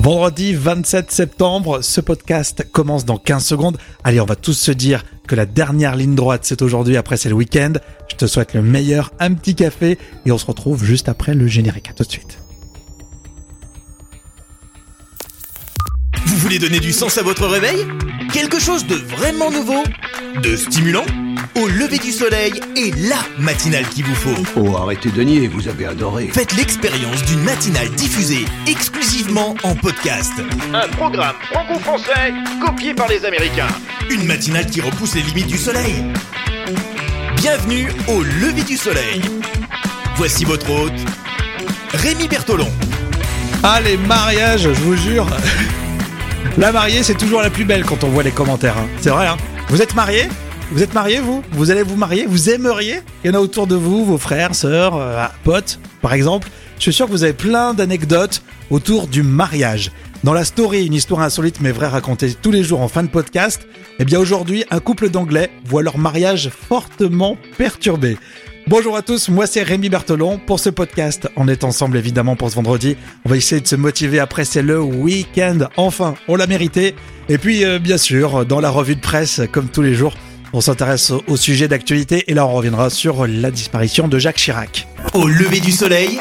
Vendredi 27 septembre, ce podcast commence dans 15 secondes. Allez, on va tous se dire que la dernière ligne droite, c'est aujourd'hui, après c'est le week-end. Je te souhaite le meilleur, un petit café, et on se retrouve juste après le générique. À tout de suite. Vous voulez donner du sens à votre réveil? Quelque chose de vraiment nouveau? De stimulant? Au lever du soleil et la matinale qu'il vous faut. Oh, arrêtez de nier, vous avez adoré. Faites l'expérience d'une matinale diffusée exclusivement en podcast. Un programme franco-français copié par les Américains. Une matinale qui repousse les limites du soleil. Bienvenue au lever du soleil. Voici votre hôte, Rémi Bertolon. Ah, les mariages, je vous jure. La mariée, c'est toujours la plus belle quand on voit les commentaires. hein. C'est vrai, hein. Vous êtes marié Vous êtes marié, vous? Vous allez vous marier? Vous aimeriez? Il y en a autour de vous, vos frères, sœurs, euh, potes, par exemple. Je suis sûr que vous avez plein d'anecdotes autour du mariage. Dans la story, une histoire insolite mais vraie racontée tous les jours en fin de podcast, eh bien aujourd'hui, un couple d'anglais voit leur mariage fortement perturbé. Bonjour à tous, moi c'est Rémi Bertolon. Pour ce podcast, on est ensemble évidemment pour ce vendredi. On va essayer de se motiver après, c'est le week-end. Enfin, on l'a mérité. Et puis, euh, bien sûr, dans la revue de presse, comme tous les jours, on s'intéresse au- sujet d'actualité et là on reviendra sur la disparition de Jacques Chirac. Au lever du soleil,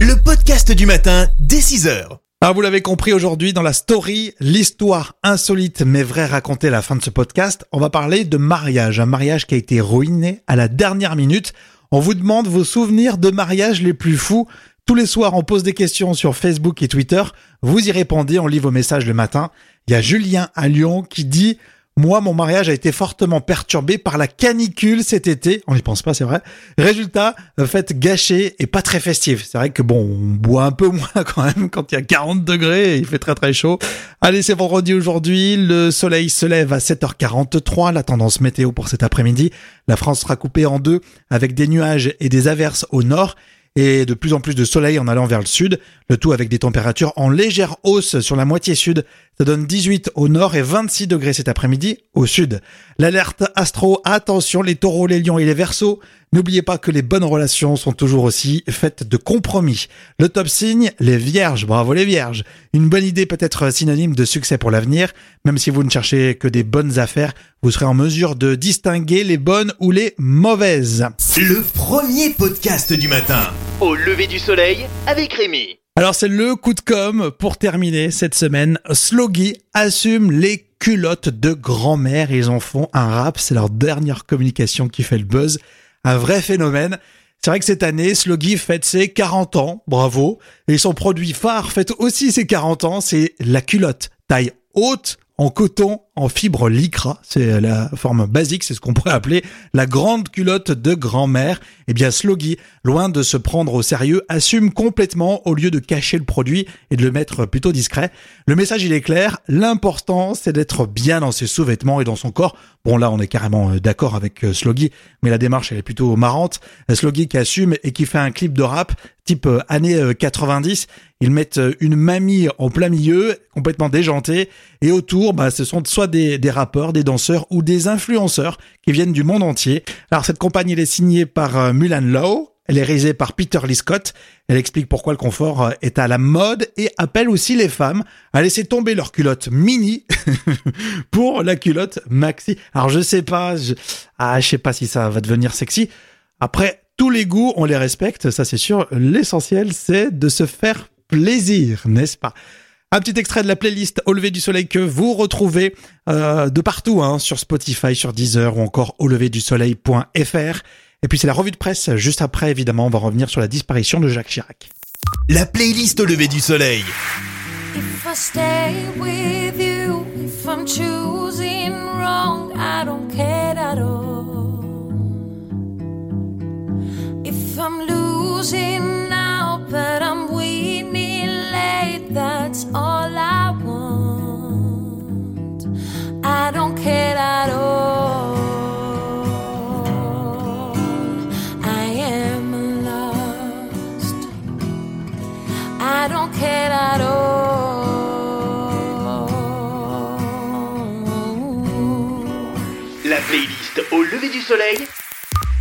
le podcast du matin dès 6h. Ah, vous l'avez compris aujourd'hui dans la story, l'histoire insolite mais vraie racontée à la fin de ce podcast, on va parler de mariage, un mariage qui a été ruiné à la dernière minute. On vous demande vos souvenirs de mariage les plus fous. Tous les soirs, on pose des questions sur Facebook et Twitter. Vous y répondez, on lit vos messages le matin. Il y a Julien à Lyon qui dit moi, mon mariage a été fortement perturbé par la canicule cet été. On n'y pense pas, c'est vrai. Résultat, fête gâchée et pas très festive. C'est vrai que bon, on boit un peu moins quand même quand il y a 40 degrés et il fait très très chaud. Allez, c'est vendredi aujourd'hui. Le soleil se lève à 7h43. La tendance météo pour cet après-midi. La France sera coupée en deux avec des nuages et des averses au nord et de plus en plus de soleil en allant vers le sud, le tout avec des températures en légère hausse sur la moitié sud. Ça donne 18 au nord et 26 degrés cet après-midi au sud. L'alerte astro, attention les taureaux, les lions et les versos. N'oubliez pas que les bonnes relations sont toujours aussi faites de compromis. Le top signe, les vierges, bravo les vierges. Une bonne idée peut être synonyme de succès pour l'avenir. Même si vous ne cherchez que des bonnes affaires, vous serez en mesure de distinguer les bonnes ou les mauvaises. Le premier podcast du matin. Au lever du soleil avec Rémi. Alors c'est le coup de com pour terminer cette semaine. Sloggy assume les culottes de grand-mère. Ils en font un rap. C'est leur dernière communication qui fait le buzz. Un vrai phénomène. C'est vrai que cette année, Sloggy fête ses 40 ans. Bravo. Et son produit phare fête aussi ses 40 ans. C'est la culotte taille haute en coton, en fibre lycra. C'est la forme basique, c'est ce qu'on pourrait appeler la grande culotte de grand-mère. Eh bien, Sloggy, loin de se prendre au sérieux, assume complètement au lieu de cacher le produit et de le mettre plutôt discret. Le message, il est clair. L'important, c'est d'être bien dans ses sous-vêtements et dans son corps. Bon, là, on est carrément euh, d'accord avec euh, Sloggy, mais la démarche, elle est plutôt marrante. Euh, Sloggy qui assume et qui fait un clip de rap type années euh, 90. Ils mettent une mamie en plein milieu, complètement déjantée, et autour, bah, ce sont soit des, rappeurs, des danseurs ou des influenceurs qui viennent du monde entier. Alors cette compagnie, elle est signée par euh, Mulan Lowe. Elle est réalisée par Peter Lee Scott. Elle explique pourquoi le confort euh, est à la mode et appelle aussi les femmes à laisser tomber leur culotte mini pour la culotte maxi. Alors je sais pas, je... ah je sais pas si ça va devenir sexy. Après, tous les goûts, on les respecte, ça c'est sûr. L'essentiel, c'est de se faire plaisir, n'est-ce pas? Un petit extrait de la playlist Au lever du soleil que vous retrouvez euh, de partout, hein, sur Spotify, sur Deezer ou encore au lever du soleil.fr. Et puis c'est la revue de presse. Juste après, évidemment, on va revenir sur la disparition de Jacques Chirac. La playlist au lever du soleil. If I stay with you, if I'm choosing wrong, I don't care playlist au lever du soleil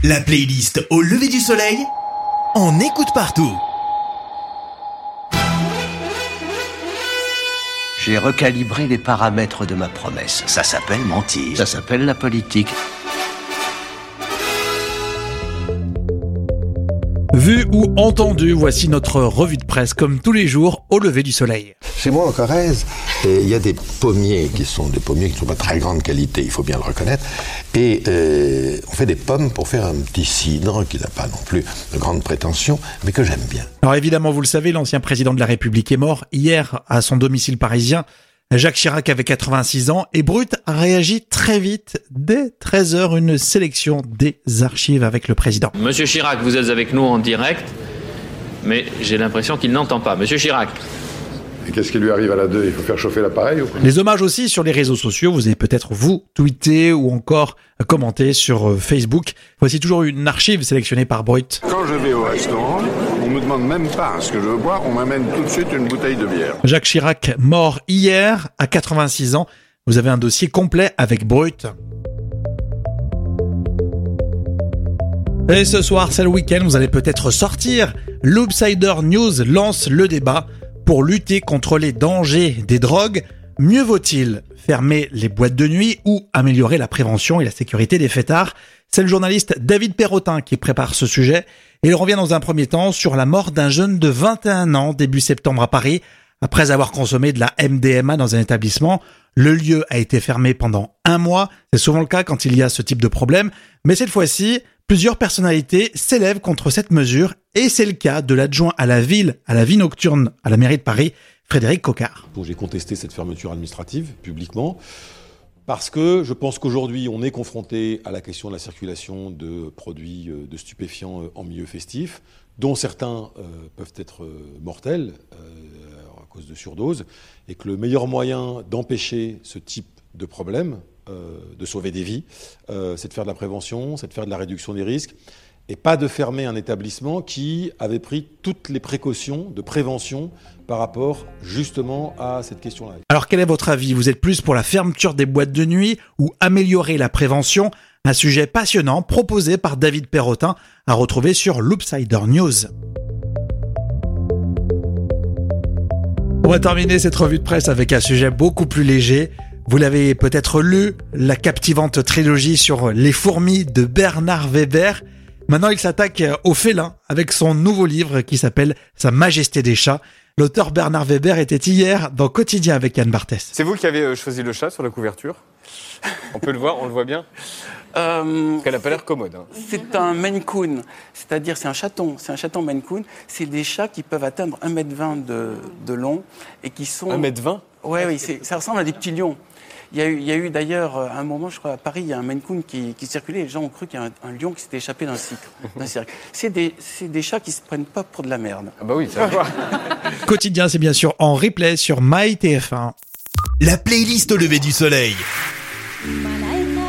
La playlist au lever du soleil. On écoute partout. J'ai recalibré les paramètres de ma promesse. Ça s'appelle mentir. Ça s'appelle la politique. Vu ou entendu, voici notre revue de presse comme tous les jours au lever du soleil. Chez moi en Corrèze, il y a des pommiers qui sont des pommiers qui ne sont pas de très grande qualité, il faut bien le reconnaître. Et euh, on fait des pommes pour faire un petit cidre qui n'a pas non plus de grandes prétentions, mais que j'aime bien. Alors évidemment, vous le savez, l'ancien président de la République est mort hier à son domicile parisien. Jacques Chirac avait 86 ans et Brut a réagi très vite. Dès 13h, une sélection des archives avec le président. Monsieur Chirac, vous êtes avec nous en direct, mais j'ai l'impression qu'il n'entend pas. Monsieur Chirac. Et qu'est-ce qui lui arrive à la 2 Il faut faire chauffer l'appareil ou quoi? Les hommages aussi sur les réseaux sociaux. Vous avez peut-être vous tweeté ou encore commenté sur euh, Facebook. Voici toujours une archive sélectionnée par Brut. Quand je vais au restaurant, me demande même pas ce que je veux boire, on m'amène tout de suite une bouteille de bière. Jacques Chirac, mort hier à 86 ans. Vous avez un dossier complet avec Brut. Et ce soir, c'est le week-end, vous allez peut-être sortir. L'Oopsider News lance le débat pour lutter contre les dangers des drogues. Mieux vaut-il fermer les boîtes de nuit ou améliorer la prévention et la sécurité des fêtards? C'est le journaliste David Perrotin qui prépare ce sujet. Et il revient dans un premier temps sur la mort d'un jeune de 21 ans début septembre à Paris. Après avoir consommé de la MDMA dans un établissement, le lieu a été fermé pendant un mois. C'est souvent le cas quand il y a ce type de problème. Mais cette fois-ci, plusieurs personnalités s'élèvent contre cette mesure et c'est le cas de l'adjoint à la ville, à la vie nocturne, à la mairie de Paris, Frédéric Cocard. J'ai contesté cette fermeture administrative publiquement parce que je pense qu'aujourd'hui on est confronté à la question de la circulation de produits euh, de stupéfiants euh, en milieu festif, dont certains euh, peuvent être mortels à cause de surdose, et que le meilleur moyen d'empêcher ce type de problème, de sauver des vies, c'est de faire de la prévention, c'est de faire de la réduction des risques, et pas de fermer un établissement qui avait pris toutes les précautions de prévention par rapport justement à cette question-là. Alors quel est votre avis? Vous êtes plus pour la fermeture des boîtes de nuit ou améliorer la prévention? Un sujet passionnant proposé par David Perrotin à retrouver sur Loopsider News. On va terminer cette revue de presse avec un sujet beaucoup plus léger. Vous l'avez peut-être lu, la captivante trilogie sur les fourmis de Bernard Weber. Maintenant, il s'attaque aux félins avec son nouveau livre qui s'appelle Sa Majesté des chats. L'auteur Bernard Weber était hier dans Quotidien avec Yann Barthès. C'est vous qui avez euh, choisi le chat sur la couverture? On peut le voir, on le voit bien? Euh, Qu'elle a pas l'air commode. hein. c'est un Maine Coon, c'est-à-dire c'est un chaton, c'est un chaton Maine Coon. C'est des chats qui peuvent atteindre 1m20 de, de long et qui sont... 1m20 Ouais, oui, c'est- ça ressemble à des petits lions. Il y a eu, il y a eu d'ailleurs, euh, à un moment, je crois, à Paris, il y a un Maine Coon qui, qui circulait. Les gens ont cru qu'il y a un, un lion qui s'était échappé d'un cirque. C'est des, c'est des chats qui se prennent pas pour de la merde. Ah bah oui, ça va. Quotidien, c'est bien sûr en replay sur MyTF1. La playlist au lever du soleil. Malaika,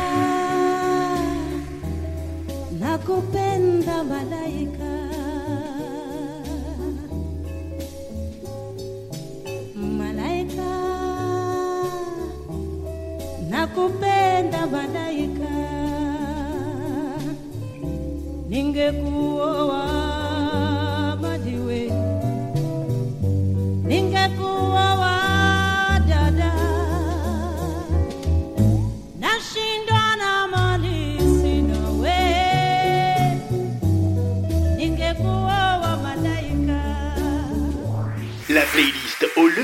nakupenda malaika. Malaika,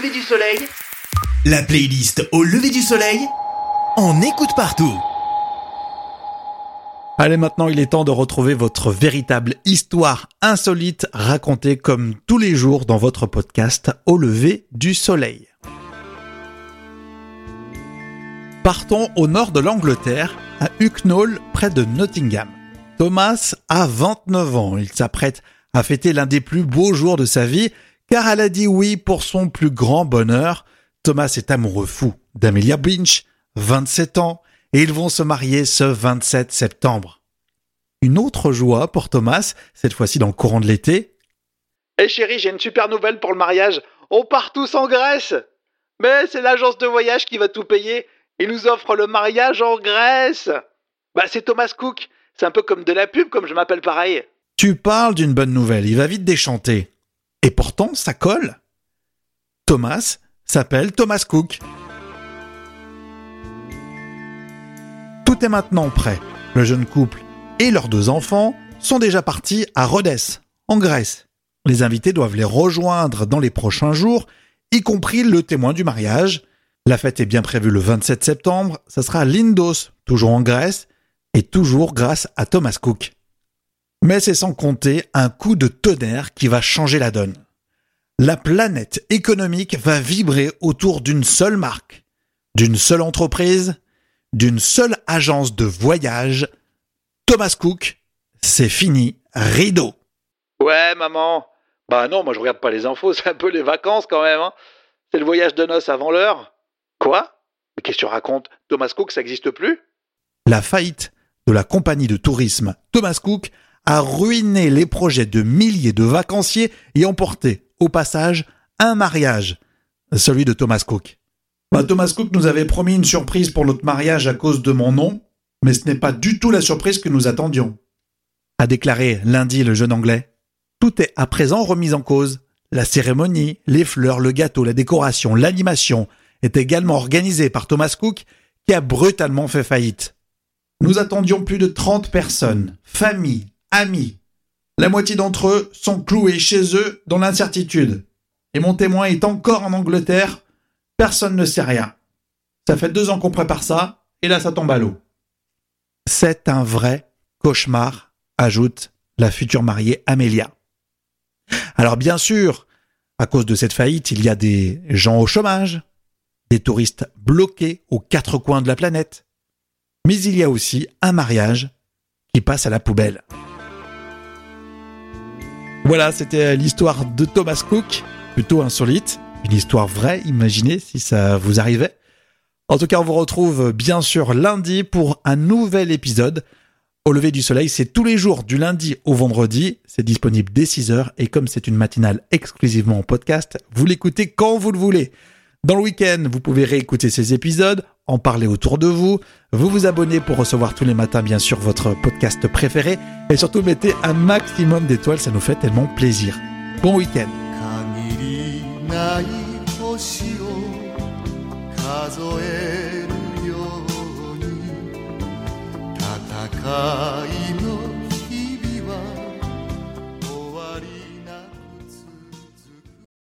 lever du soleil. La playlist au lever du soleil. On écoute partout. Allez, maintenant, il est temps de retrouver votre véritable histoire insolite racontée comme tous les jours dans votre podcast Au lever du soleil. Partons au nord de l'Angleterre, à Hucknall, près de Nottingham. Thomas a 29 ans. Il s'apprête à fêter l'un des plus beaux jours de sa vie, car elle a dit oui pour son plus grand bonheur. Thomas est amoureux fou d'Amelia Binch, 27 ans, et ils vont se marier ce 27 septembre. Une autre joie pour Thomas, cette fois-ci dans le courant de l'été. Eh chérie, j'ai une super nouvelle pour le mariage. On part tous en Grèce. Mais c'est l'agence de voyage qui va tout payer. Il nous offre le mariage en Grèce. Bah c'est Thomas Cook. C'est un peu comme de la pub, comme je m'appelle pareil. Tu parles d'une bonne nouvelle, il va vite déchanter. Et pourtant, ça colle. Thomas, s'appelle Thomas Cook. Tout est maintenant prêt. Le jeune couple et leurs deux enfants sont déjà partis à Rhodes, en Grèce. Les invités doivent les rejoindre dans les prochains jours, y compris le témoin du mariage. La fête est bien prévue le 27 septembre, ça sera à Lindos, toujours en Grèce, et toujours grâce à Thomas Cook. Mais c'est sans compter un coup de tonnerre qui va changer la donne. La planète économique va vibrer autour d'une seule marque, d'une seule entreprise, d'une seule agence de voyage. Thomas Cook, c'est fini, rideau. Ouais, maman. Bah non, moi je regarde pas les infos, c'est un peu les vacances quand même. Hein. C'est le voyage de noces avant l'heure. Quoi? Mais qu'est-ce que tu racontes? Thomas Cook, ça n'existe plus? La faillite de la compagnie de tourisme Thomas Cook a ruiné les projets de milliers de vacanciers et emporté, au passage, un mariage, celui de Thomas Cook. Bah, Thomas Cook nous avait promis une surprise pour notre mariage à cause de mon nom, mais ce n'est pas du tout la surprise que nous attendions. A déclaré lundi le jeune anglais. Tout est à présent remis en cause. La cérémonie, les fleurs, le gâteau, la décoration, l'animation est également organisée par Thomas Cook qui a brutalement fait faillite. Nous attendions plus de 30 personnes, familles, amis. La moitié d'entre eux sont cloués chez eux dans l'incertitude. Et mon témoin est encore en Angleterre. Personne ne sait rien. Ça fait deux ans qu'on prépare ça, et là ça tombe à l'eau. C'est un vrai cauchemar, ajoute la future mariée Amélia. Alors bien sûr, à cause de cette faillite, il y a des gens au chômage, des touristes bloqués aux quatre coins de la planète, mais il y a aussi un mariage qui passe à la poubelle. Voilà, c'était l'histoire de Thomas Cook, plutôt insolite, une histoire vraie, imaginez si ça vous arrivait. En tout cas, on vous retrouve bien sûr lundi pour un nouvel épisode. Au lever du soleil, c'est tous les jours du lundi au vendredi, c'est disponible dès 6h et comme c'est une matinale exclusivement en podcast, vous l'écoutez quand vous le voulez. Dans le week-end, vous pouvez réécouter ces épisodes, en parler autour de vous, vous vous abonnez pour recevoir tous les matins bien sûr votre podcast préféré et surtout mettez un maximum d'étoiles, ça nous fait tellement plaisir. Bon week-end.